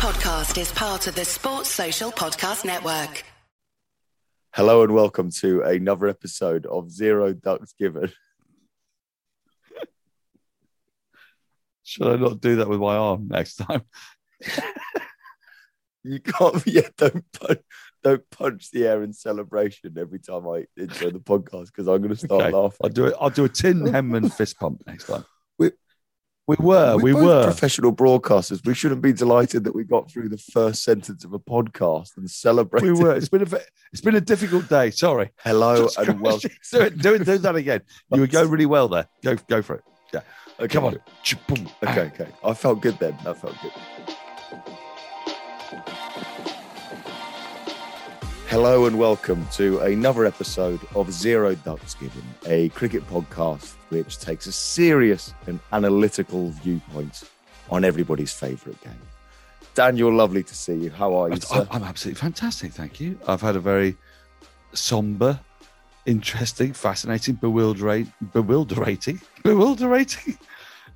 podcast is part of the Sports Social Podcast Network. Hello and welcome to another episode of Zero Ducks Given. Should I not do that with my arm next time? You can't, yeah, don't punch, don't punch the air in celebration every time I intro the podcast because I'm going to start Okay, laughing. I'll do it. I'll do a Tim Henman fist pump next time. We- we were, we, both were. professional broadcasters. We shouldn't be delighted that we got through the first sentence of a podcast and celebrate. We were. It's been a it's been a difficult day. Sorry. Hello Jesus and welcome. do it. Do it. Do that again. You would go really well there. Go. Go for it. Yeah. Okay, Come on. Okay, okay. I felt good then. I felt good. Hello and welcome to another episode of Zero Ducks Given, a cricket podcast which takes a serious and analytical viewpoint on everybody's favourite game. Daniel, lovely to see you. How are you, I'm, sir? I'm absolutely fantastic. Thank you. I've had a very somber, interesting, fascinating, bewildering, bewilderating, bewilderating.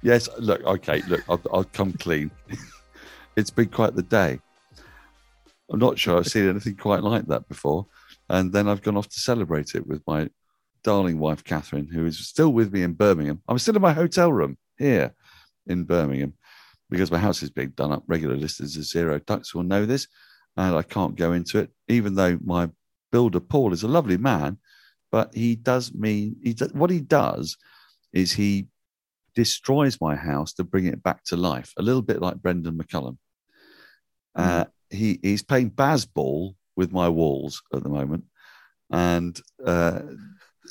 Yes. Look. Okay. Look. I'll, I'll come clean. it's been quite the day. I'm not sure I've seen anything quite like that before. And then I've gone off to celebrate it with my darling wife, Catherine, who is still with me in Birmingham. I'm still in my hotel room here in Birmingham because my house is being done up. Regular listeners of Zero Ducks will know this, and I can't go into it, even though my builder, Paul, is a lovely man. But he does mean, he does, what he does is he destroys my house to bring it back to life, a little bit like Brendon McCullum. Uh, he he's playing Bazball with my walls at the moment, and uh,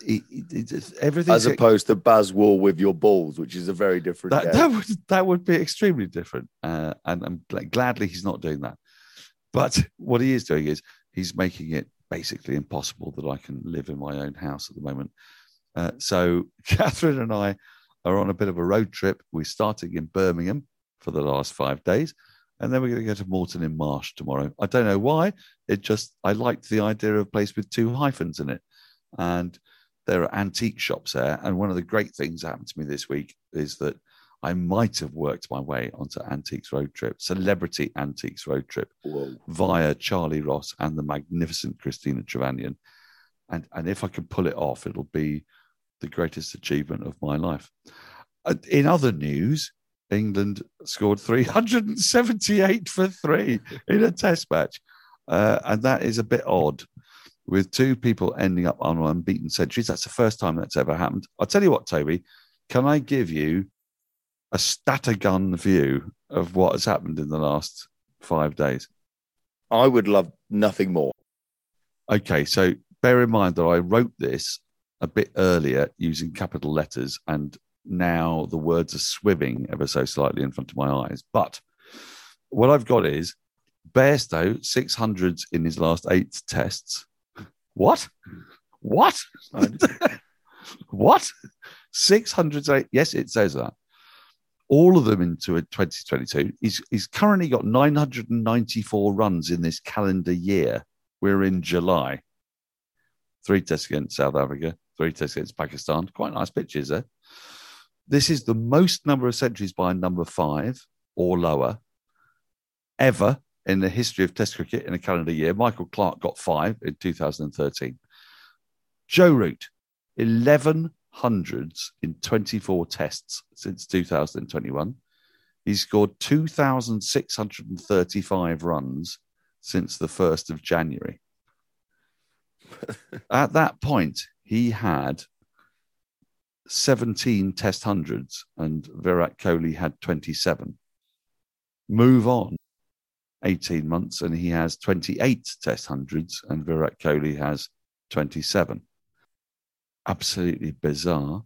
he, he, everything As opposed to Baz Wall with your balls, which is a very different that, that would that would be extremely different, uh, and I'm gl- gladly he's not doing that. But what he is doing is he's making it basically impossible that I can live in my own house at the moment. Uh, so Catherine and I are on a bit of a road trip. We're starting in Birmingham for the last five days, and then we're going to go to Moreton in Marsh tomorrow. I don't know why. It just I liked the idea of a place with two hyphens in it, and there are antique shops there. And one of the great things that happened to me this week is that I might have worked my way onto Antiques Road Trip, Celebrity Antiques Road Trip, Whoa. via Charlie Ross and the magnificent Christina Trevanion. And, and if I can pull it off, it'll be the greatest achievement of my life. Uh, In other news, England scored 378 for three in a test match. Uh, and that is a bit odd with two people ending up on unbeaten centuries. That's the first time that's ever happened. I'll tell you what, Toby, can I give you a statagun view of what has happened in the last five days? I would love nothing more. Okay, so bear in mind that I wrote this a bit earlier using capital letters, and now the words are swimming ever so slightly in front of my eyes. But what I've got is Bairstow 600s in his last eight tests. What? What? what? 608. Yes, it says that. All of them into a 2022. He's, he's currently got 994 runs in this calendar year. We're in July. Three tests against South Africa, three tests against Pakistan. Quite nice pitches there. This is the most number of centuries by a number five or lower ever in the history of Test cricket in a calendar year. Michael Clarke got five in 2013. Joe Root, 11 hundreds in 24 tests since 2021. He scored 2,635 runs since the 1st of January. At that point, he had 17 test hundreds and Virat Kohli had 27. Move on 18 months and he has 28 test hundreds and Virat Kohli has 27. Absolutely bizarre.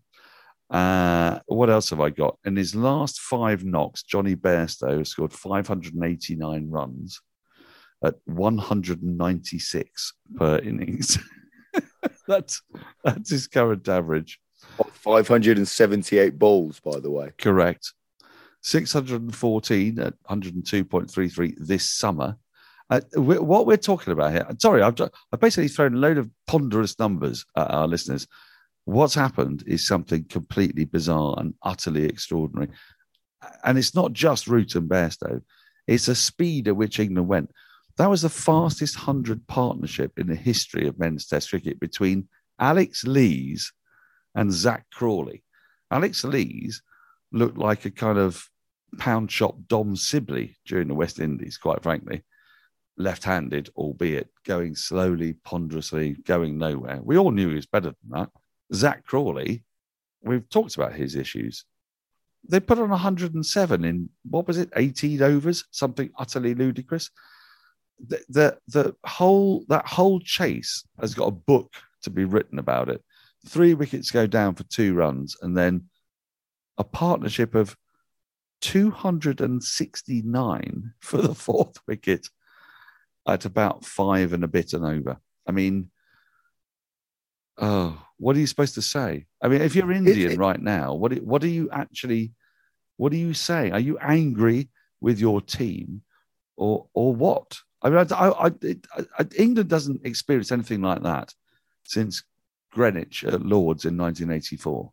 Uh, what else have I got? In his last five knocks, Jonny Bairstow scored 589 runs at 196 per innings. that's that's his current average. 578 balls, by the way. Correct. 614 at 102.33 this summer. Uh, what we're talking about here, sorry, I've, I've basically thrown a load of ponderous numbers at our listeners. What's happened is something completely bizarre and utterly extraordinary. And it's not just Root and Bairstow, It's the speed at which England went. That was the fastest 100 partnership in the history of men's test cricket between Alex Lees and Zak Crawley. Alex Lees looked like a kind of pound shop Dom Sibley during the West Indies, quite frankly. Left handed, albeit going slowly, ponderously, going nowhere. We all knew he was better than that. Zak Crawley, we've talked about his issues. They put on 107 in what was it, 18 overs, something utterly ludicrous. The, the the whole that whole chase has got a book to be written about it. Three wickets go down for two runs, and then a partnership of 269 for the fourth wicket at about five and a bit and over. I mean, oh, what are you supposed to say? I mean, if you're Indian it, right now, what what are you actually? What do you say? Are you angry with your team, or or what? I mean, I, I, I, England doesn't experience anything like that since Greenidge at Lords in 1984.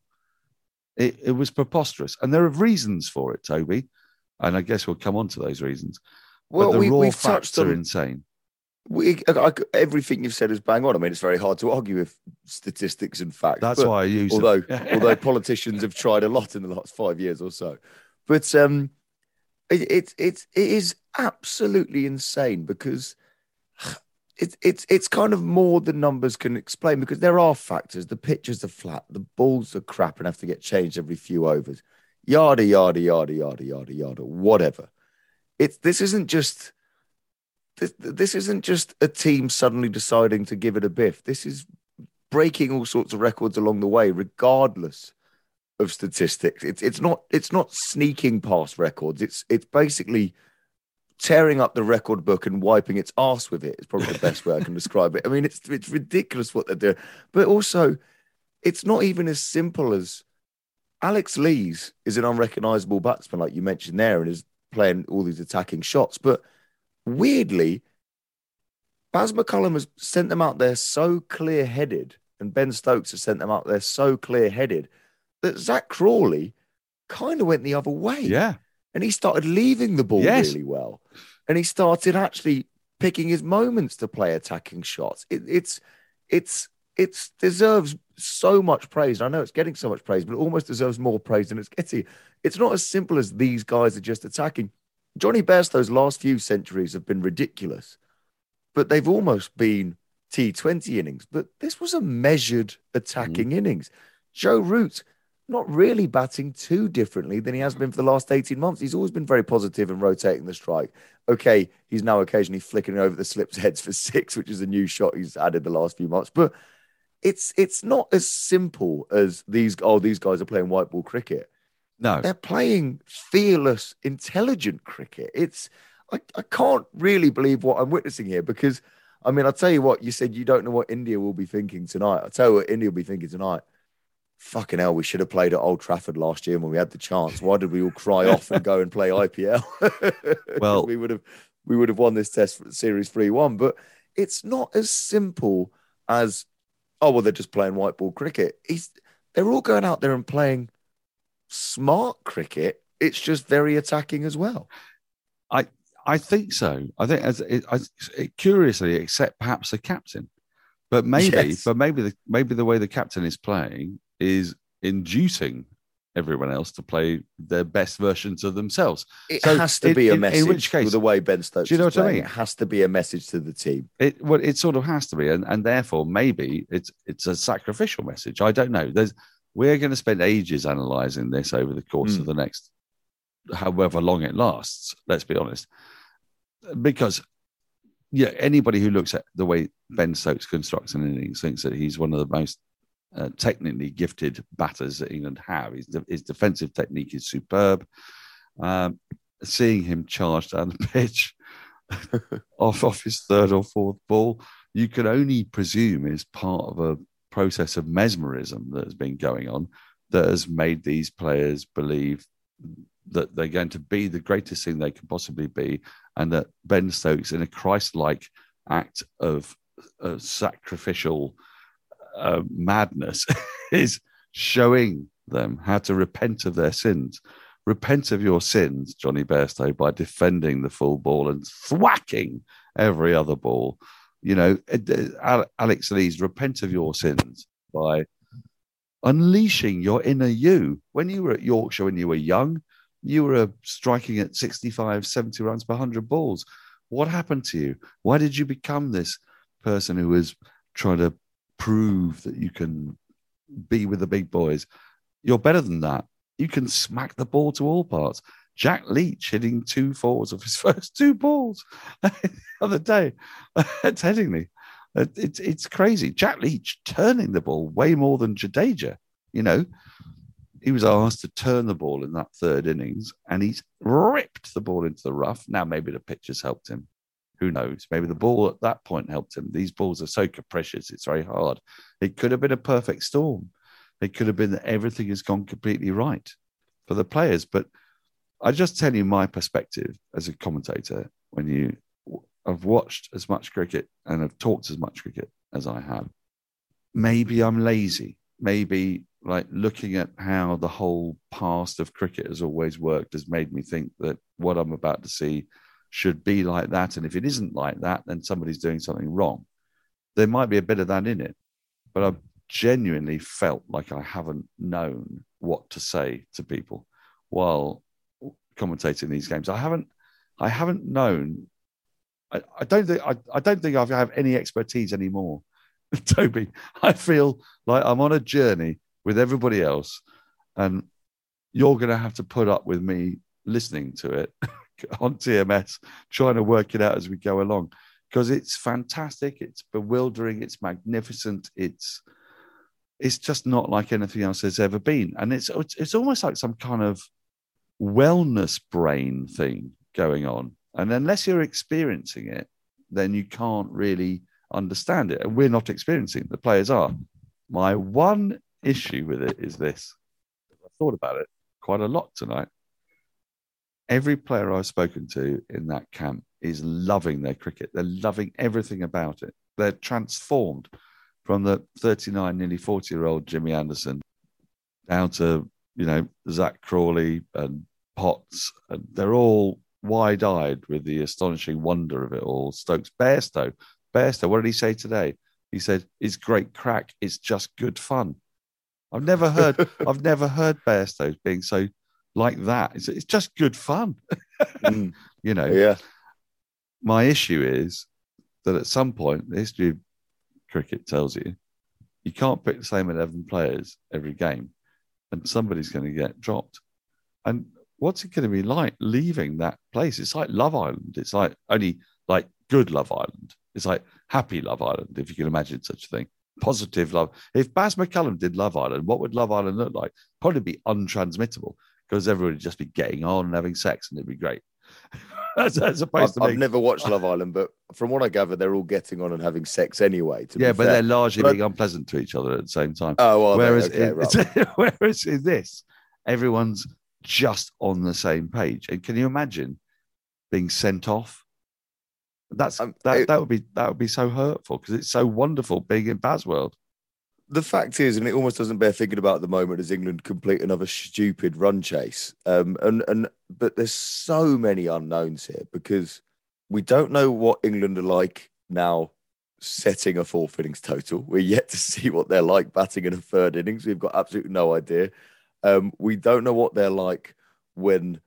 It, it was preposterous, and there are reasons for it, Toby, and I guess we'll come on to those reasons. Well, but the we, raw we've facts are insane. We, I, everything you've said is bang on. I mean, it's very hard to argue with statistics and facts. That's but, why I use. Although, although politicians have tried a lot in the last five years or so, but um, it, it, it, it is absolutely insane because it's it's it's kind of more than numbers can explain because there are factors. The pitches are flat, the balls are crap and have to get changed every few overs. Yada yada yada yada yada yada. Whatever. It's this isn't just this this isn't just a team suddenly deciding to give it a biff. This is breaking all sorts of records along the way, regardless of statistics. It's it's not it's not sneaking past records. It's it's basically tearing up the record book and wiping its ass with it is probably the best way I can describe it. I mean, it's it's ridiculous what they're doing, but also it's not even as simple as Alex Lees is an unrecognizable batsman, like you mentioned there, and is playing all these attacking shots. But weirdly, Baz McCullum has sent them out there so clear headed, and Ben Stokes has sent them out there so clear headed that Zak Crawley kind of went the other way. Yeah and he started leaving the ball yes. really well, and he started actually picking his moments to play attacking shots. It, it's it's it's deserves so much praise. I know it's getting so much praise, but it almost deserves more praise than it's getting. It's not as simple as these guys are just attacking. Jonny Bairstow's last few centuries have been ridiculous, but they've almost been T20 innings. But this was a measured attacking mm. innings. Joe Root not really batting too differently than he has been for the last 18 months. He's always been very positive and rotating the strike. Okay, he's now occasionally flicking over the slips heads for six, which is a new shot he's added the last few months. But it's it's not as simple as these oh, these guys are playing white ball cricket. No. They're playing fearless, intelligent cricket. It's I, I can't really believe what I'm witnessing here because I mean, I'll tell you what, you said you don't know what India will be thinking tonight. I'll tell you what India will be thinking tonight fucking hell, we should have played at Old Trafford last year when we had the chance. Why did we all cry off and go and play IPL? well, we would have we would have won this test series 3-1, but it's not as simple as oh well they're just playing white ball cricket. He's they're all going out there and playing smart cricket. It's just very attacking as well. I I think so. I think as it, I, it, curiously, except perhaps the captain, but maybe, yes. but maybe the maybe the way the captain is playing is inducing everyone else to play their best versions of themselves. It so has to be a message. In which case, the way Ben Stokes, do you know what playing, I mean? It has to be a message to the team. It well, it sort of has to be, and and therefore maybe it's it's a sacrificial message. I don't know. There's we're going to spend ages analysing this over the course mm. of the next, however long it lasts. Let's be honest, because yeah, anybody who looks at the way Ben Stokes constructs an innings thinks that he's one of the most uh, technically gifted batters that England have. His, his defensive technique is superb. Um, seeing him charge down the pitch off off his third or fourth ball, you can only presume is part of a process of mesmerism that has been going on that has made these players believe that they're going to be the greatest thing they can possibly be, and that Ben Stokes, in a Christ-like act of uh, sacrificial uh, madness is showing them how to repent of their sins repent of your sins, Jonny Bairstow, by defending the full ball and thwacking every other ball. You know, uh, uh, Alex Lees, repent of your sins by unleashing your inner you. When you were at Yorkshire, when you were young, you were uh, striking at 65, 70 runs per 100 balls. What happened to you? Why did you become this person who was trying to prove that you can be with the big boys? You're better than that. You can smack the ball to all parts. Jack Leach hitting two fours of his first two balls the other day at Headingley. It's it's crazy. Jack Leach turning the ball way more than Jadeja. You know, he was asked to turn the ball in that third innings, and he's ripped the ball into the rough. Now maybe the pitch has helped him. Who knows? Maybe the ball at that point helped him. These balls are so capricious; it's very hard. It could have been a perfect storm. It could have been that everything has gone completely right for the players. But I just tell you my perspective as a commentator when you have watched as much cricket and have talked as much cricket as I have. Maybe I'm lazy. Maybe like looking at how the whole past of cricket has always worked has made me think that what I'm about to see should be like that. And if it isn't like that, then somebody's doing something wrong. There might be a bit of that in it, but I've genuinely felt like I haven't known what to say to people while commentating these games. I haven't, I haven't known. I, I don't think I, I don't think I have any expertise anymore. Toby, I feel like I'm on a journey with everybody else, and you're going to have to put up with me listening to it on TMS, trying to work it out as we go along because it's fantastic, it's bewildering, it's magnificent, it's it's just not like anything else there's ever been, and it's it's, it's almost like some kind of wellness brain thing going on, and unless you're experiencing it, then you can't really understand it, and we're not experiencing it. The players are. My one issue with it is this. I thought about it quite a lot tonight. Every player I've spoken to in that camp is loving their cricket. They're loving everything about it. They're transformed from the 39, nearly 40 year old Jimmy Anderson down to, you know, Zak Crawley and Potts. And they're all wide eyed with the astonishing wonder of it all. Stokes Bairstow. Bairstow, what did he say today? He said, It's great crack. It's just good fun. I've never heard I've never heard Bairstows being so like that. It's, it's just good fun. mm. You know. Yeah. My issue is that at some point the history of cricket tells you you can't pick the same eleven players every game, and somebody's going to get dropped. And what's it going to be like leaving that place? It's like Love Island. It's like only like good Love Island. It's like happy Love Island, if you can imagine such a thing positive love. If Baz McCullum did Love Island, what would Love Island look like? Probably be untransmittable because everybody would just be getting on and having sex and it'd be great. as, as, opposed I've, to I've never watched Love Island, but from what I gather, they're all getting on and having sex anyway. yeah, but fair. they're largely but... being unpleasant to each other at the same time. Oh, well, whereas, okay, right. whereas in this, everyone's just on the same page. And can you imagine being sent off that's um, that, it, that would be that would be so hurtful because it's so wonderful being in Baz world. The fact is, and it almost doesn't bear thinking about at the moment as England complete another stupid run chase. Um, and and but there's so many unknowns here because we don't know what England are like now setting a fourth innings total. We're yet to see what they're like batting in a third innings. We've got absolutely no idea. Um, we don't know what they're like when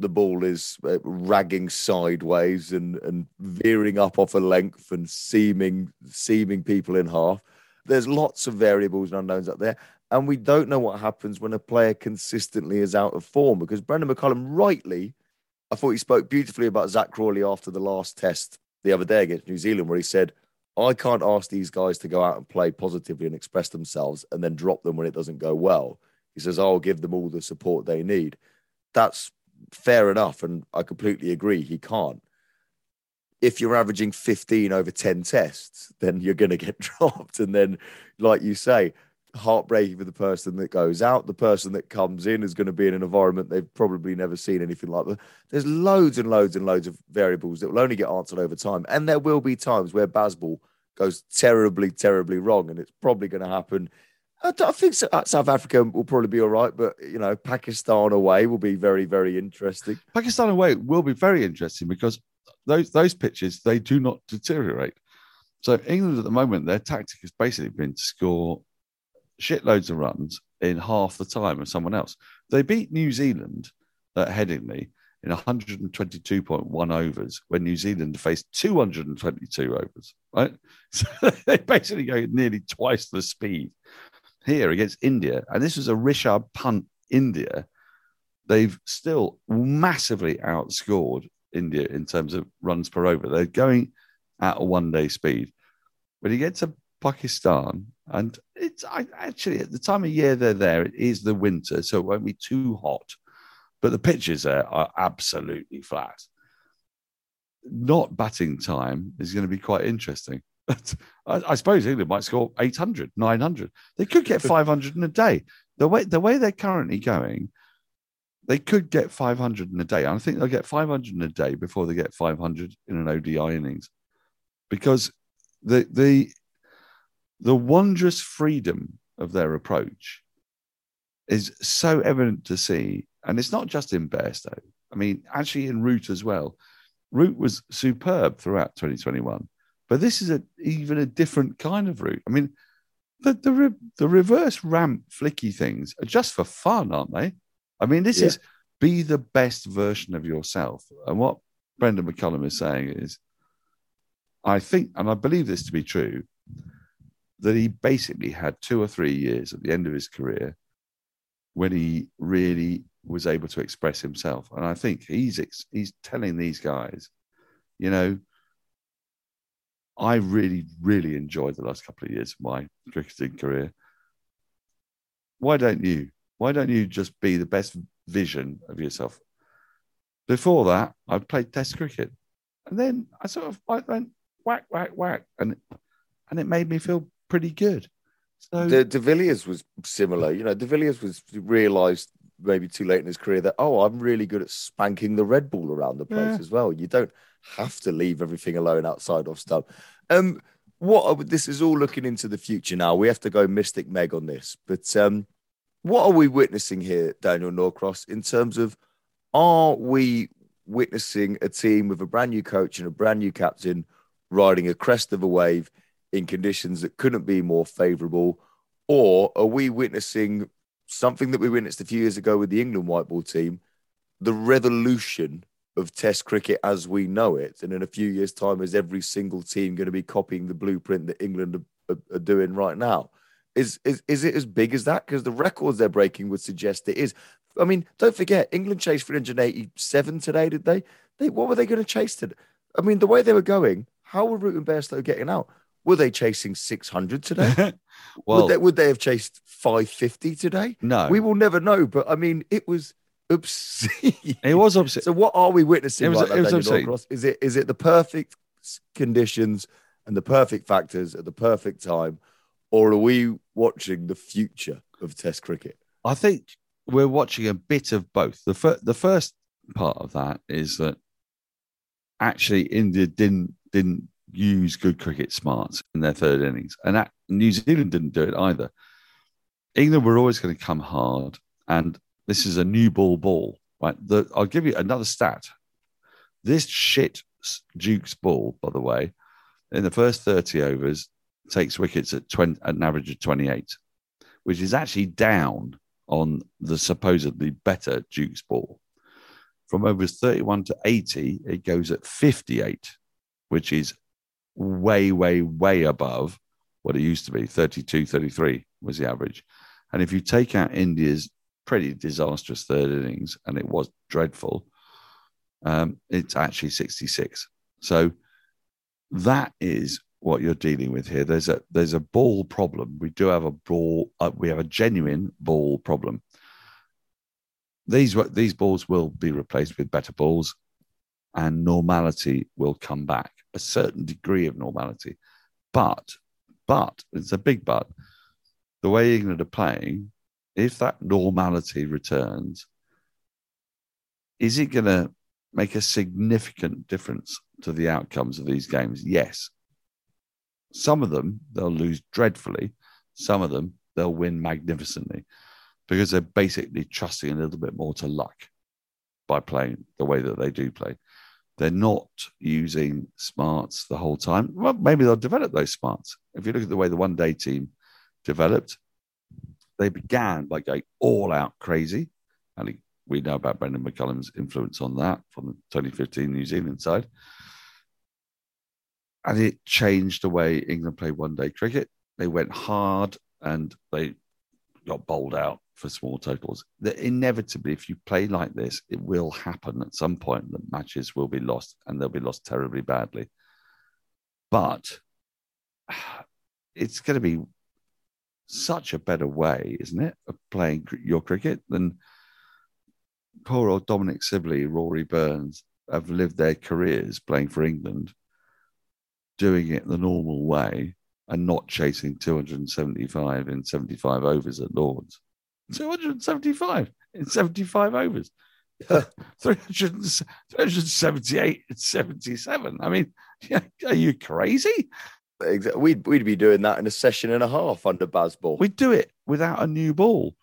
the ball is uh, ragging sideways and, and veering up off a length and seaming seaming people in half. There's lots of variables and unknowns up there. And we don't know what happens when a player consistently is out of form because Brendon McCullum, rightly, I thought he spoke beautifully about Zak Crawley after the last test the other day against New Zealand, where he said, I can't ask these guys to go out and play positively and express themselves and then drop them when it doesn't go well. He says, I'll give them all the support they need. That's fair enough. And I completely agree. He can't. If you're averaging 15 over 10 tests, then you're going to get dropped. And then, like you say, heartbreaking for the person that goes out. The person that comes in is going to be in an environment they've probably never seen anything like that. There's loads and loads and loads of variables that will only get answered over time. And there will be times where Bazball goes terribly, terribly wrong. And it's probably going to happen I, I think South Africa will probably be all right, but you know, Pakistan away will be very, very interesting. Pakistan away will be very interesting because those those pitches they do not deteriorate. So England at the moment, their tactic has basically been to score shitloads of runs in half the time of someone else. They beat New Zealand uh, at Headingley in 122.1 overs when New Zealand faced 222 overs, right? So they basically go nearly twice the speed here against India. And this was a Rishabh Pant India. They've still massively outscored India in terms of runs per over. They're going at a one day speed. When you get to Pakistan, and it's I, actually at the time of year they're there, it is the winter, so it won't be too hot. But the pitches there are absolutely flat. Not batting time is going to be quite interesting. I, I, suppose England might score 800, 900. They could get 500 in a day. The way the way they're currently going, they could get 500 in a day. I think they'll get 500 in a day before they get 500 in an ODI innings, because the the the wondrous freedom of their approach is so evident to see, and it's not just in Bairstow. I mean, actually in Root as well. Root was superb throughout 2021, but this is a even a different kind of Root. I mean, the the, re, the reverse ramp flicky things are just for fun, aren't they? I mean, this yeah. is be the best version of yourself. And what Brendon McCullum is saying is, I think, and I believe this to be true, that he basically had two or three years at the end of his career when he really was able to express himself. And I think he's he's telling these guys, you know, I really, really enjoyed the last couple of years of my cricketing career. Why don't you? Why don't you just be the best vision of yourself? Before that, I played Test cricket, and then I sort of I went whack, whack, whack, and and it made me feel pretty good. So De, De Villiers was similar. You know, De Villiers was realised maybe too late in his career that oh, I'm really good at spanking the red ball around the place yeah. as well. You don't have to leave everything alone outside of stump. Um, what are, this is all looking into the future now. We have to go Mystic Meg on this, but um, what are we witnessing here, Daniel Norcross, in terms of are we witnessing a team with a brand new coach and a brand new captain riding a crest of a wave in conditions that couldn't be more favourable? Or are we witnessing something that we witnessed a few years ago with the England white ball team, the revolution of Test cricket as we know it? And in a few years' time, is every single team going to be copying the blueprint that England are, are, are doing right now? Is, is, is it as big as that? Because the records they're breaking would suggest it is. I mean, don't forget, England chased 387 today, did they? they what were they going to chase today? I mean, the way they were going, how were Root and Bairstow getting out? Were they chasing 600 today? well, would they, would they have chased 550 today? No. We will never know. But I mean, it was obscene. It was obscene. So what are we witnessing? It was, right it was obscene. Is it is it the perfect conditions and the perfect factors at the perfect time, or are we watching the future of Test cricket? I think we're watching a bit of both. The fir- the first part of that is that actually India didn't didn't use good cricket smarts in their third innings. And that, New Zealand didn't do it either. England were always going to come hard, and this is a new ball ball. Right? The, I'll give you another stat. This shit Duke's ball, by the way, in the first 30 overs, takes wickets at, 20, at an average of 28, which is actually down on the supposedly better Duke's ball. From overs 31 to 80, it goes at 58, which is way, way, way above what it used to be 32, 33 was the average. And if you take out India's pretty disastrous third innings, and it was dreadful, um, it's actually 66. So that is what you're dealing with here. There's a there's a ball problem. We do have a ball. Uh, we have a genuine ball problem. These these balls will be replaced with better balls, and normality will come back a certain degree of normality. But, but, it's a big but, the way England are playing, if that normality returns, is it going to make a significant difference to the outcomes of these games? Yes. Some of them they'll lose dreadfully. Some of them they'll win magnificently because they're basically trusting a little bit more to luck by playing the way that they do play. They're not using smarts the whole time. Well, maybe they'll develop those smarts. If you look at the way the one day team developed, they began by going all out crazy. And we know about Brendon McCullum's influence on that from the 2015 New Zealand side. And it changed the way England played one day cricket. They went hard and they got bowled out for small totals. That inevitably, if you play like this, it will happen at some point that matches will be lost and they'll be lost terribly badly. But it's going to be such a better way, isn't it, of playing your cricket than poor old Dominic Sibley, Rory Burns have lived their careers playing for England, doing it the normal way and not chasing 275 in 75 overs at Lords. 275 in 75 overs. 378 and 77. I mean, are you crazy? We'd, we'd be doing that in a session and a half under Bazball. We'd do it without a new ball.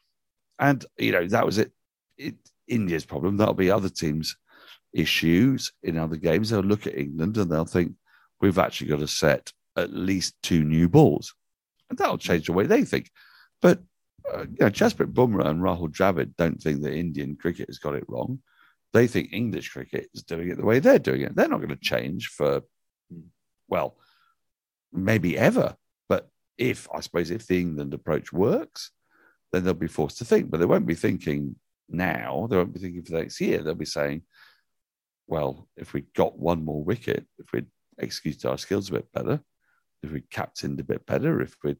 And, you know, that was it. it India's problem. That'll be other teams' issues in other games. They'll look at England and they'll think, we've actually got to set at least two new balls. And that'll change the way they think. But uh, you know, Jasprit Bumrah and Rahul Dravid don't think that Indian cricket has got it wrong. They think English cricket is doing it the way they're doing it. They're not going to change for, well, maybe ever. But if, I suppose, if the England approach works, then they'll be forced to think. But they won't be thinking now. They won't be thinking for the next year. They'll be saying, well, if we got one more wicket, if we'd executed our skills a bit better, if we captained a bit better, if we'd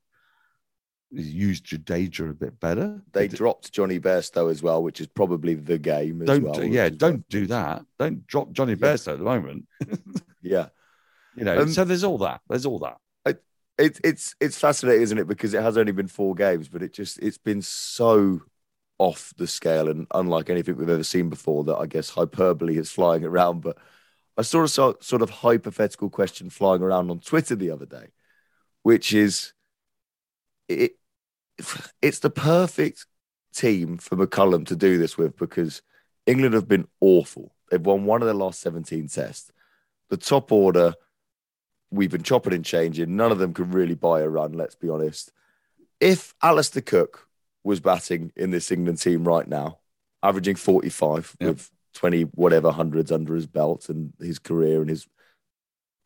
used Jadeja a bit better. They dropped Jonny Bairstow as well, which is probably the game don't, well, Yeah, don't do that. Don't drop Jonny yeah. Bairstow at the moment. yeah. You know, um, so there's all that. There's all that. It, it's it's fascinating, isn't it? Because it has only been four games, but it just it's been so off the scale and unlike anything we've ever seen before that I guess hyperbole is flying around. But I saw a sort of hypothetical question flying around on Twitter the other day, which is it, it's the perfect team for McCullum to do this with because England have been awful. They've won one of their last 17 tests. The top order, we've been chopping and changing. None of them can really buy a run, let's be honest. If Alastair Cook was batting in this England team right now, averaging 45 yep. with 20 whatever hundreds under his belt and his career and his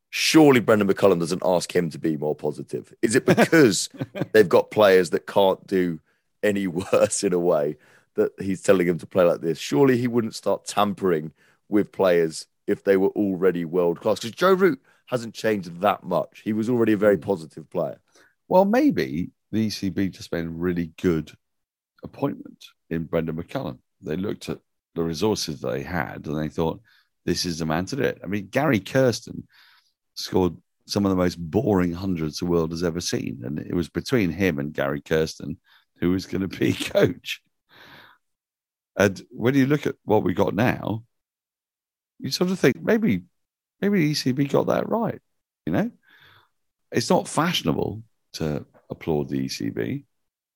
surely Brendon McCullum doesn't ask him to be more positive. Is it because they've got players that can't do any worse in a way that he's telling him to play like this? Surely he wouldn't start tampering with players if they were already world class. Because Joe Root hasn't changed that much. He was already a very hmm. positive player. Well, maybe the ECB just made a really good appointment in Brendon McCullum. They looked at the resources they had and they thought, this is the man to do it. I mean, Gary Kirsten scored some of the most boring hundreds the world has ever seen. And it was between him and Gary Kirsten who was going to be coach. And when you look at what we got now, you sort of think maybe maybe ECB got that right. You know, it's not fashionable to applaud the ECB,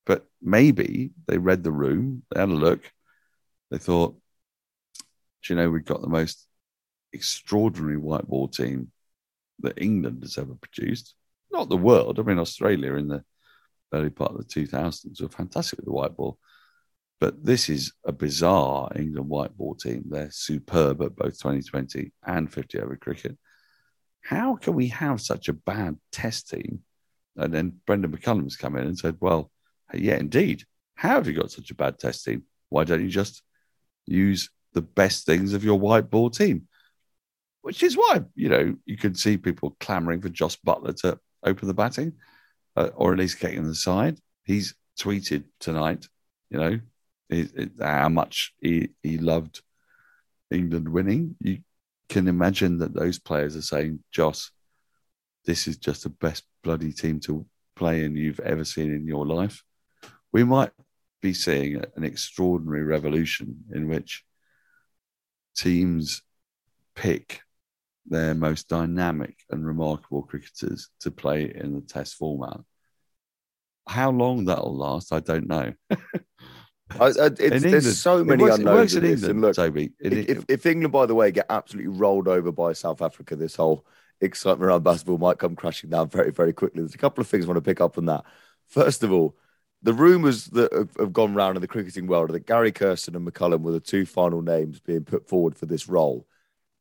but maybe they read the room, they had a look, they thought, do you know, we've got the most extraordinary white ball team that England has ever produced. Not the world. I mean, Australia in the early part of the 2000s were fantastic with the white ball. But this is a bizarre England white ball team. They're superb at both 2020 and 50 over cricket. How can we have such a bad test team? And then Brendon McCullum's come in and said, well, yeah, indeed. How have you got such a bad test team? Why don't you just use the best things of your white ball team? which is why you know you could see people clamoring for Jos Buttler to open the batting, uh, or at least getting the side. He's tweeted tonight, you know, it, it, how much he, he loved England winning. You can imagine that those players are saying, "Jos, this is just the best bloody team to play in you've ever seen in your life." We might be seeing an extraordinary revolution in which teams pick their most dynamic and remarkable cricketers to play in the test format. How long that'll last, I don't know. I, I, it's, In there's England, so many works, it unknowns works in in. England, And look, Toby. If, if, if England, by the way, get absolutely rolled over by South Africa, this whole excitement around Bazball might come crashing down very, very quickly. There's a couple of things I want to pick up on that. First of all, the rumours that have, have gone round in the cricketing world are that Gary Kirsten and McCullum were the two final names being put forward for this role.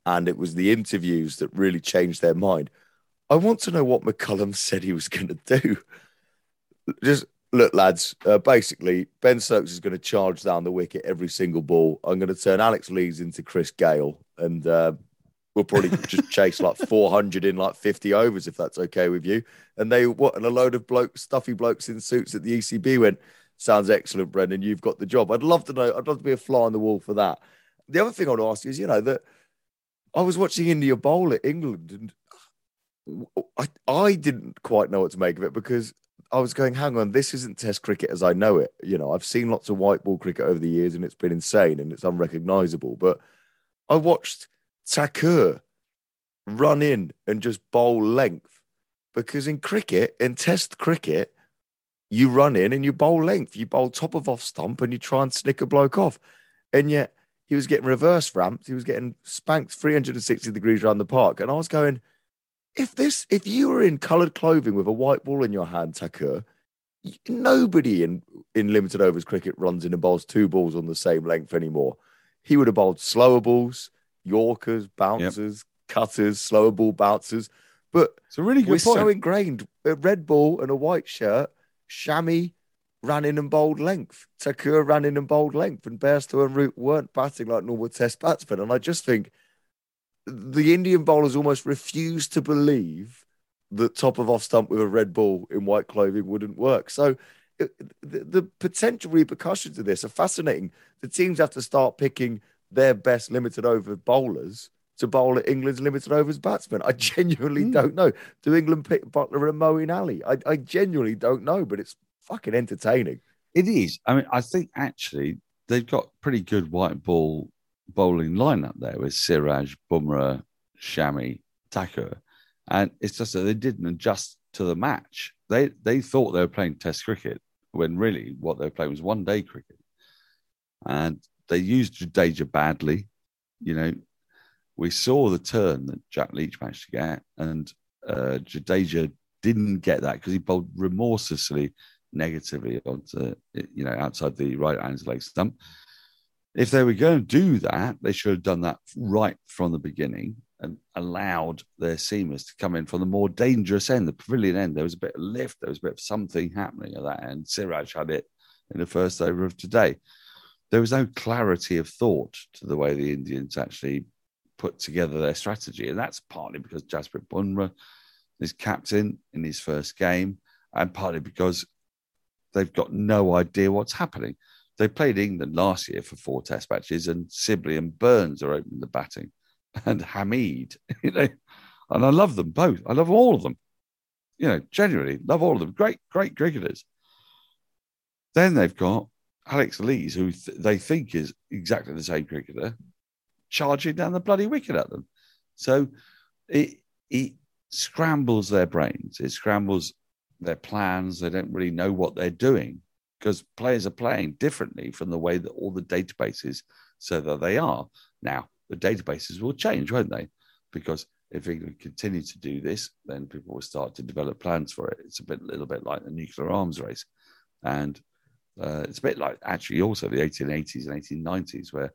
And it was the interviews that really changed their mind. I want to know what McCullum said he was going to do. Just look, lads. Uh, basically, Ben Stokes is going to charge down the wicket every single ball. I'm going to turn Alex Lees into Chris Gayle, and uh, we'll probably just chase like 400 in like 50 overs if that's okay with you. And they what? And a load of bloke, stuffy blokes in suits at the ECB went. Sounds excellent, Brendon. You've got the job. I'd love to know. I'd love to be a fly on the wall for that. The other thing I want to ask you is, you know, that I was watching India bowl at England, and I, I didn't quite know what to make of it because I was going, hang on, this isn't Test cricket as I know it. You know, I've seen lots of white ball cricket over the years, and it's been insane and it's unrecognizable. But I watched Thakur run in and just bowl length because in cricket, in Test cricket, you run in and you bowl length. You bowl top of off stump and you try and snick a bloke off. And yet he was getting reverse ramped. He was getting spanked 360 degrees around the park. And I was going, if this, if you were in coloured clothing with a white ball in your hand, Thakur, nobody in, in limited overs cricket runs in and bowls two balls on the same length anymore. He would have bowled slower balls, Yorkers, bouncers, cutters, slower ball bouncers. But It's a really we're good point. so ingrained. A red ball and a white shirt. Shami ran in and bowled length. Thakur ran in and bowled length. And Bairstow and Root weren't batting like normal Test batsmen. And I just think the Indian bowlers almost refuse to believe that top of off stump with a red ball in white clothing wouldn't work. So it, the, the potential repercussions of this are fascinating. The teams have to start picking their best limited over bowlers to bowl at England's limited overs batsmen. I genuinely Mm. don't know. Do England pick Buttler and Moeen Ali? I, I genuinely don't know, but it's fucking entertaining. It is. I mean, I think actually they've got pretty good white ball bowling lineup there with Siraj, Bumrah, Shami, Thakur, and it's just that they didn't adjust to the match. They they thought they were playing Test cricket when really what they were playing was one day cricket, and they used Jadeja badly. You know, we saw the turn that Jack Leach managed to get, and uh, Jadeja didn't get that because he bowled remorselessly negatively onto you know outside the right hand leg stump. If they were going to do that, they should have done that right from the beginning and allowed their seamers to come in from the more dangerous end, the pavilion end. There was a bit of lift, there was a bit of something happening at that end. Siraj had it in the first over of today. There was no clarity of thought to the way the Indians actually put together their strategy. And that's partly because Jasprit Bumrah is captain in his first game, and partly because they've got no idea what's happening. They played England last year for four test matches, and Sibley and Burns are opening the batting, and Hameed, you know, and I love them both. I love all of them. You know, genuinely love all of them. Great, great cricketers. Then they've got Alex Lees, who th- they think is exactly the same cricketer, charging down the bloody wicket at them. So it it scrambles their brains. It scrambles their plans. They don't really know what they're doing because players are playing differently from the way that all the databases say that they are. Now, the databases will change, won't they? Because if England continue to do this, then people will start to develop plans for it. It's a bit, little bit like the nuclear arms race, and uh, it's a bit like actually also the 1880s and 1890s where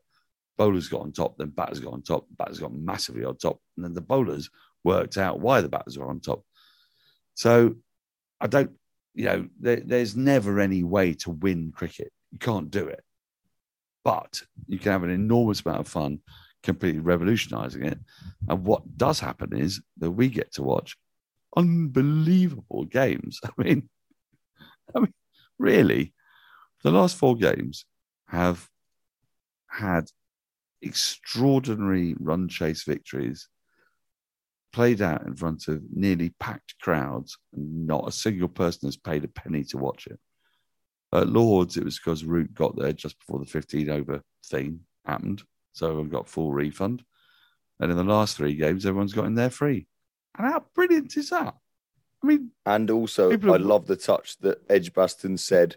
bowlers got on top, then batters got on top, batters got massively on top, and then the bowlers worked out why the batters were on top. So I don't, you know, there, there's never any way to win cricket. You can't do it. But you can have an enormous amount of fun completely revolutionizing it. And what does happen is that we get to watch unbelievable games. I mean, I mean, really, the last four games have had extraordinary run chase victories played out in front of nearly packed crowds and not a single person has paid a penny to watch it. At Lords, it was because Root got there just before the 15 over thing happened. So everyone got full refund. And in the last three games, everyone's got in there free. And how brilliant is that? I mean, And also, I love the touch that Edgbaston said,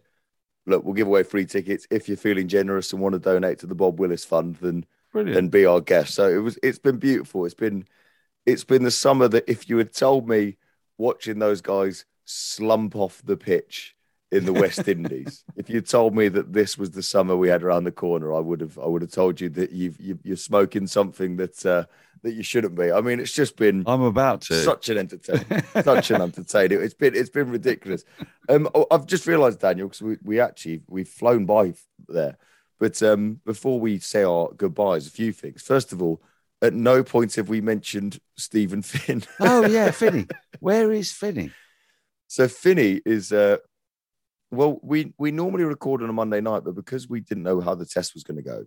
look, we'll give away free tickets. If you're feeling generous and want to donate to the Bob Willis Fund, then brilliant. then be our guest. So it was it's been beautiful. It's been it's been the summer that if you had told me watching those guys slump off the pitch in the West Indies, if you told me that this was the summer we had around the corner, I would have I would have told you that you've, you you're smoking something that uh, that you shouldn't be. I mean, it's just been I'm about to. such an entertainer, such an entertainer. It's been it's been ridiculous. Um, oh, I've just realised, Daniel, because we, we actually we've flown by there. But um, before we say our goodbyes, a few things. First of all, at no point have we mentioned Steven Finn. oh yeah, Finney. Where is Finney? so Finney is uh, well, we we normally record on a Monday night, but because we didn't know how the test was going to go,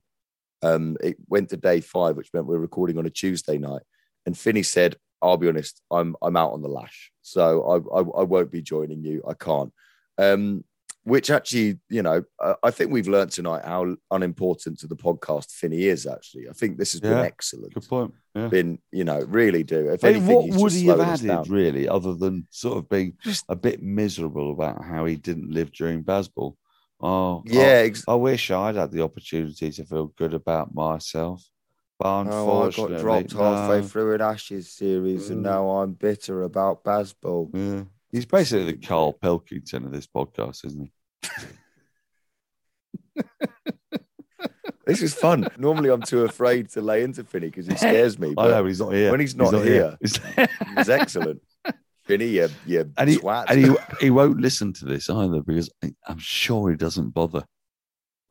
um, it went to day five, which meant we are recording on a Tuesday night. And Finney said, "I'll be honest, I'm I'm out on the lash, so I I, I won't be joining you. I can't." Um, which actually, you know, I think we've learned tonight how unimportant to the podcast Finney is. Actually, I think this has been excellent. Good point. Yeah. Been, you know, really do. If I mean, anything, what he's would just he have slowing added, down. really, other than sort of being Just- a bit miserable about how he didn't live during Bazball? Oh, Yeah, ex- I, I wish I'd had the opportunity to feel good about myself, but Oh, I got dropped halfway through an Ashes series, and Mm. now I'm bitter about Bazball. Yeah. He's basically the Carl Pilkington of this podcast, isn't he? This is fun. Normally, I'm too afraid to lay into Finney because he scares me. I know, but he's not here. when he's not here, He's- he's excellent. Finney, you, you and he, and he, he won't listen to this either because I'm sure he doesn't bother.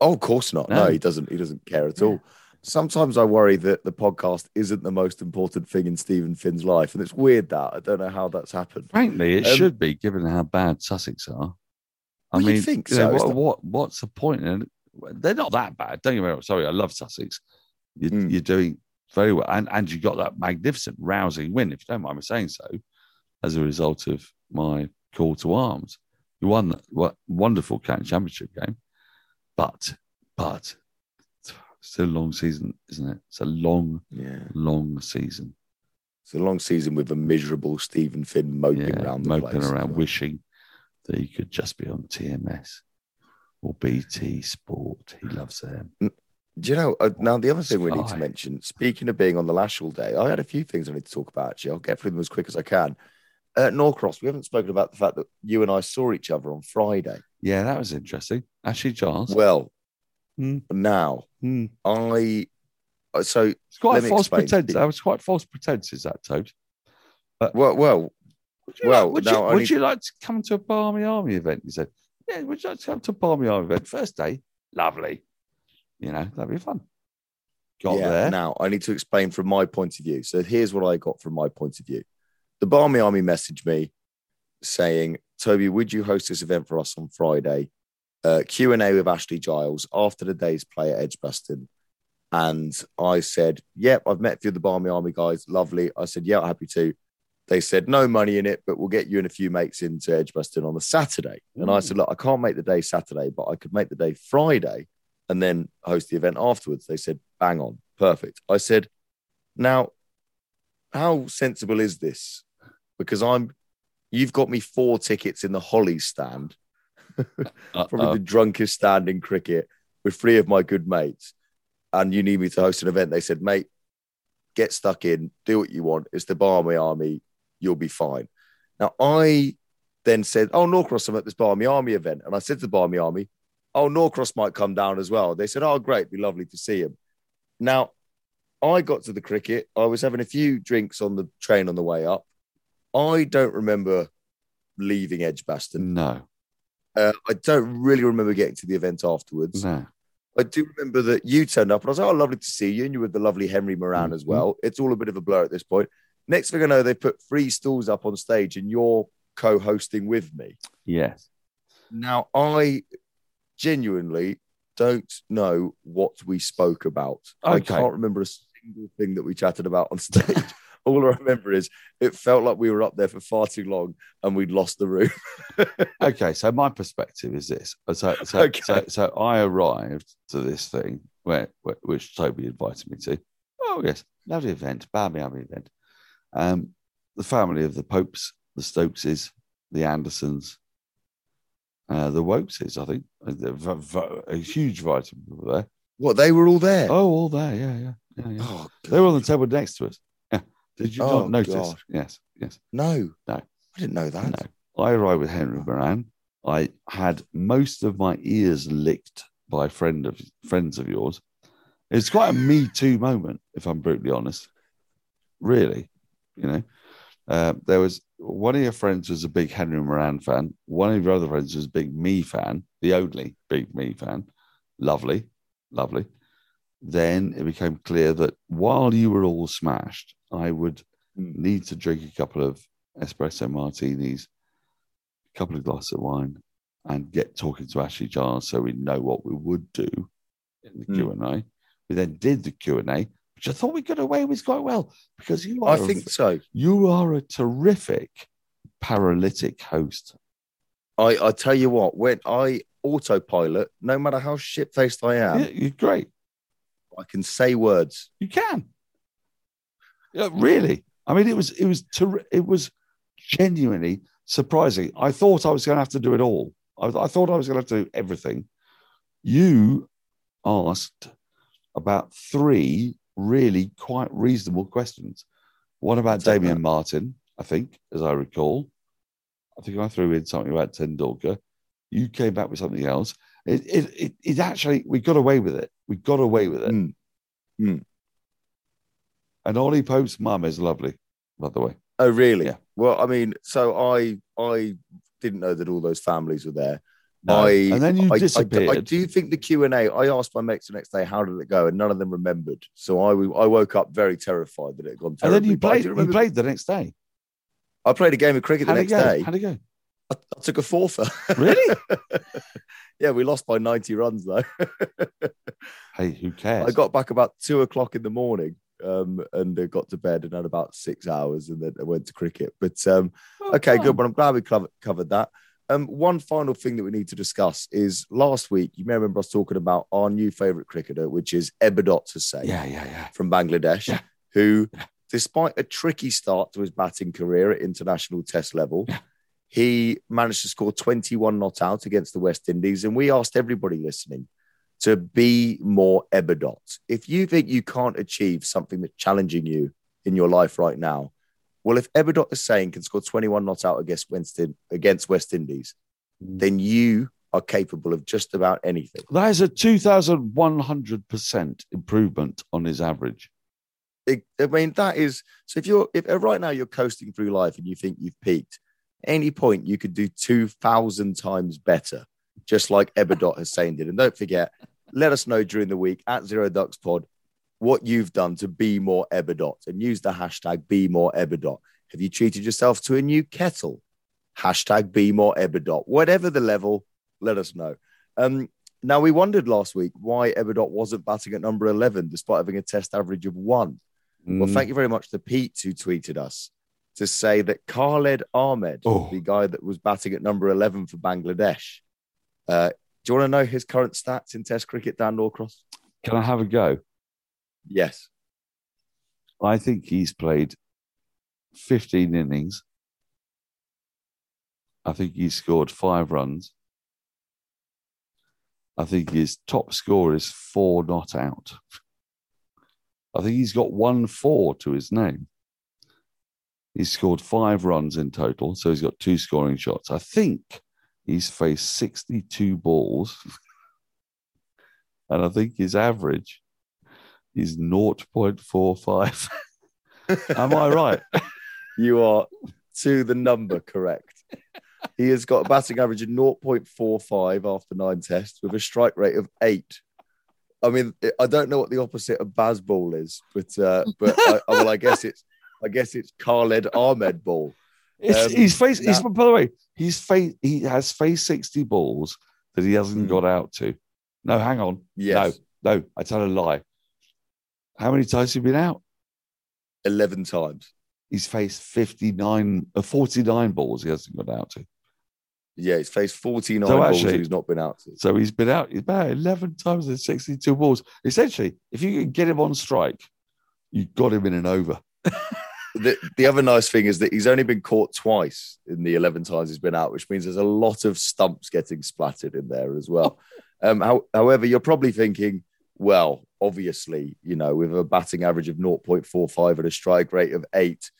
oh, of course not. No. No. he doesn't. He doesn't care at all. Sometimes I worry that the podcast isn't the most important thing in Steven Finn's life, and it's weird that I don't know how that's happened. Frankly, it Um, should be given how bad Sussex are. I Well, mean, think you know, so, what, it? what what's the point? And they're not that bad. Don't get me wrong. Sorry, I love Sussex. You, Mm. You're doing very well, and and you got that magnificent, rousing win, if you don't mind me saying so, as a result of my call to arms. You won that what wonderful county championship game, but but it's still a long season, isn't it? It's a long, Yeah, long season. it's a long season with a miserable Steven Finn moping yeah, around the moping place. around, wishing that he could just be on TMS or BT Sport. He loves them. Do you know? Uh, now, the other thing we need to mention, speaking of being on the lash all day, I had a few things I need to talk about. Actually, I'll get through them as quick as I can. At Norcross, we haven't spoken about the fact that you and I saw each other on Friday. Yeah, that was interesting. Actually, Giles. Well, Hmm. now Hmm. I uh, so It's quite false explain. pretense. That was quite false pretenses, that Toad. well, well, Would you, Well, like, would, you, I would you like to come to a Barmy Army event? He said, Yeah, would you like to come to a Barmy Army event? First day, lovely. You know, that'd be fun. Got yeah. there. Now I need to explain from my point of view. So here's what I got from my point of view. The Barmy Army messaged me saying, "Toby, would you host this event for us on Friday? Uh, Q and A with Ashley Giles after the day's play at Edgbaston." And I said, "Yep, I've met a few of the Barmy Army guys. Lovely." I said, "Yeah, happy to." They said, "No money in it, but we'll get you and a few mates into Edgbaston on the Saturday." And I said, mm. "Look, I can't make the day Saturday, but I could make the day Friday." and then host the event afterwards. They said, bang on, perfect. I said, now, how sensible is this? Because I'm, you've got me four tickets in the Hollies stand, probably the drunkest stand in cricket with three of my good mates. And you need me to host an event. They said, mate, get stuck in, do what you want. It's the Barmy Army. You'll be fine. Now, I then said, oh, Norcross, I'm at this Barmy Army event. And I said to the Barmy Army, oh, Norcross might come down as well. They said, oh, great, be lovely to see him. Now, I got to the cricket. I was having a few drinks on the train on the way up. I don't remember leaving Edgbaston. No, Uh, I don't really remember getting to the event afterwards. no. I do remember that you turned up and I was like, oh, lovely to see you. And you were the lovely Henry Moeran as Mhm. well. It's all a bit of a blur at this point. Next thing I know, they put three stools up on stage and you're co hosting with me. Yes. Now, I genuinely don't know what we spoke about. I can't remember a single thing that we chatted about on stage. All I remember is it felt like we were up there for far too long and we'd lost the room. Okay, so my perspective is this. So, so, Okay. so, so I arrived to this thing where, which Toby invited me to. Oh yes, lovely event, Barmy Army event. Um, the family of the Popes, the Stokeses, the Andersons, uh, the Woakeses, I think. A, a- a- a huge variety of people there. What they were all there? Oh, all there, yeah, yeah. yeah, yeah. Oh, They were on the table next to us. Yeah. Did you Oh, not notice? God. Yes, yes. no, No. I didn't know that. No. I arrived with Henry Moeran. I had most of my ears licked by friend of friends of yours. It's quite a me too moment, if I'm brutally honest. Really, you know. Uh, there was one of your friends was a big Henry Moeran fan. One of your other friends was a big me fan, the only big me fan. Lovely, lovely. Then it became clear that while you were all smashed, I would Mm. need to drink a couple of espresso martinis, a couple of glasses of wine, and get talking to Ashley Giles so we know what we would do in the Mm. Q and A. We then did the Q and A, which I thought we got away with quite well because you are I a- think so. you are a terrific paralytic host. I, I tell you what, when I autopilot, no matter how shit faced I am, Yeah, you're great. I can say words. You can. Yeah, really. I mean, it was it was ter- it was genuinely surprising. I thought I was going to have to do it all. I, I thought I was going to have to do everything. You asked about three really quite reasonable questions. One about take Damien that. Martyn, I think, as I recall. I think I threw in something about Tendulkar. You came back with something else. It, it, it, it actually, we got away with it. We got away with it. Mm. Mm. And Ollie Pope's mum is lovely, by the way. Oh, really? Yeah. Well, I mean, so I I didn't know that all those families were there. No. I and then you I, I- disappeared. I, do think the Q and A. I asked my mates the next day, "How did it go?" and none of them remembered. So I, I woke up very terrified that it had gone and terribly. then you But played. You played the next day. I played a game of cricket the How'd it next go? day. How'd it go? I, I took a forfeit. Really? yeah, we lost by ninety runs though. Hey, who cares? I got back about two o'clock in the morning. Um, and uh, got to bed and had about six hours, and then I went to cricket. But um, Oh, Okay, fine. good. But I'm glad we covered, covered that. Um, one final thing that we need to discuss is last week, you may remember us talking about our new favourite cricketer, which is Ebadot Hossain Yeah, yeah, yeah. from Bangladesh, Yeah. who, despite a tricky start to his batting career at international test level, Yeah. he managed to score 21 not out against the West Indies. And we asked everybody listening to be more Ebadot. If you think you can't achieve something that's challenging you in your life right now, well, if Ebadot Hossain can score 21 not out against West, against West Indies, Mm. then you are capable of just about anything. That is a 2,100% improvement on his average. it, I mean, that is so. If you're if uh, right now you're coasting through life and you think you've peaked, any point you could do two thousand times better, just like Ebadot Hossain did. And don't forget, let us know during the week at Zero Ducks Pod what you've done to be more Ebadot and use the hashtag Be More Ebadot. Have you treated yourself to a new kettle? Hashtag Be More Ebadot. Whatever the level, let us know. Um, now we wondered last week why Ebadot wasn't batting at number eleven despite having a Test average of one. Well, Mm. thank you very much to Pete who tweeted us to say that Khaled Ahmed, Oh. the guy that was batting at number 11 for Bangladesh, uh, do you want to know his current stats in Test cricket, Dan Norcross? Can I have a go? Yes. I think he's played 15 innings. I think he's scored five runs. I think his top score is four not out. I think he's got one four to his name. He's scored five runs in total, so he's got two scoring shots. I think he's faced 62 balls. and I think his average is 0.45. Am I right? You are to the number correct. He has got a batting average of 0.45 after nine tests with a strike rate of eight. I mean, I don't know what the opposite of Bazball is, but uh, but I, well, I guess it's I guess it's Khaled Ahmed ball. It's, Um, he's faced. He's, by the way, he's faced. He has faced sixty balls that he hasn't Hmm. got out to. No, hang on. Yes, No, I tell a lie. How many times has he been out? eleven times. He's faced 59, uh, 49 balls he hasn't got out to. Yeah, he's faced 49 So balls actually- that he's not been out to. So he's been out about 11 times in 62 balls. Essentially, if you can get him on strike, you've got him in an over. the, the other nice thing is that he's only been caught twice in the 11 times he's been out, which means there's a lot of stumps getting splattered in there as well. Um, how, however, you're probably thinking, well, obviously, you know, with a batting average of 0.45 and a strike rate of eight,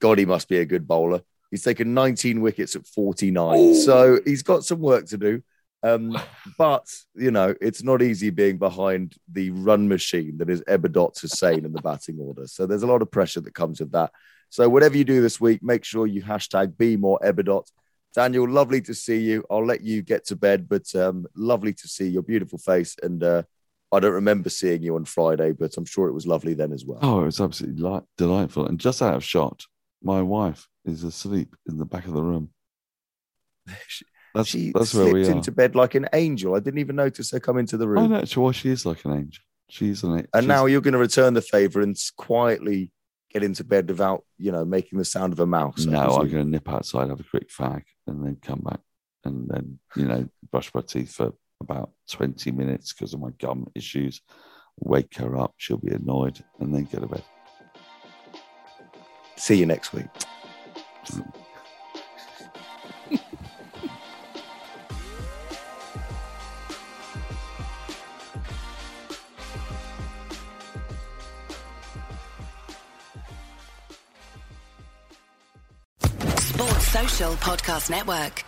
God, he must be a good bowler. He's taken 19 wickets at 49. Ooh. So he's got some work to do. Um, but you know, it's not easy being behind the run machine that is Ebadot Hossain in the batting order. So there's a lot of pressure that comes with that. So whatever you do this week, make sure you hashtag be more Ebadot. Daniel, lovely to see you. I'll let you get to bed, but um, lovely to see your beautiful face. And uh, I don't remember seeing you on Friday, but I'm sure it was lovely then as well. Oh, it was absolutely li- delightful. And just out of shot, my wife is asleep in the back of the room. That's, she that's slipped where we are. into bed like an angel. I didn't even notice her come into the room. I know. Well, she is like an angel. She's an angel. And now you're going to return the favor and quietly get into bed without, you know, making the sound of a mouse. No, I'm going to nip outside, have a quick fag, and then come back, and then you know, brush my teeth for about 20 minutes because of my gum issues. Wake her up, she'll be annoyed, and then go to bed. See you next week. Sports Social Podcast Network.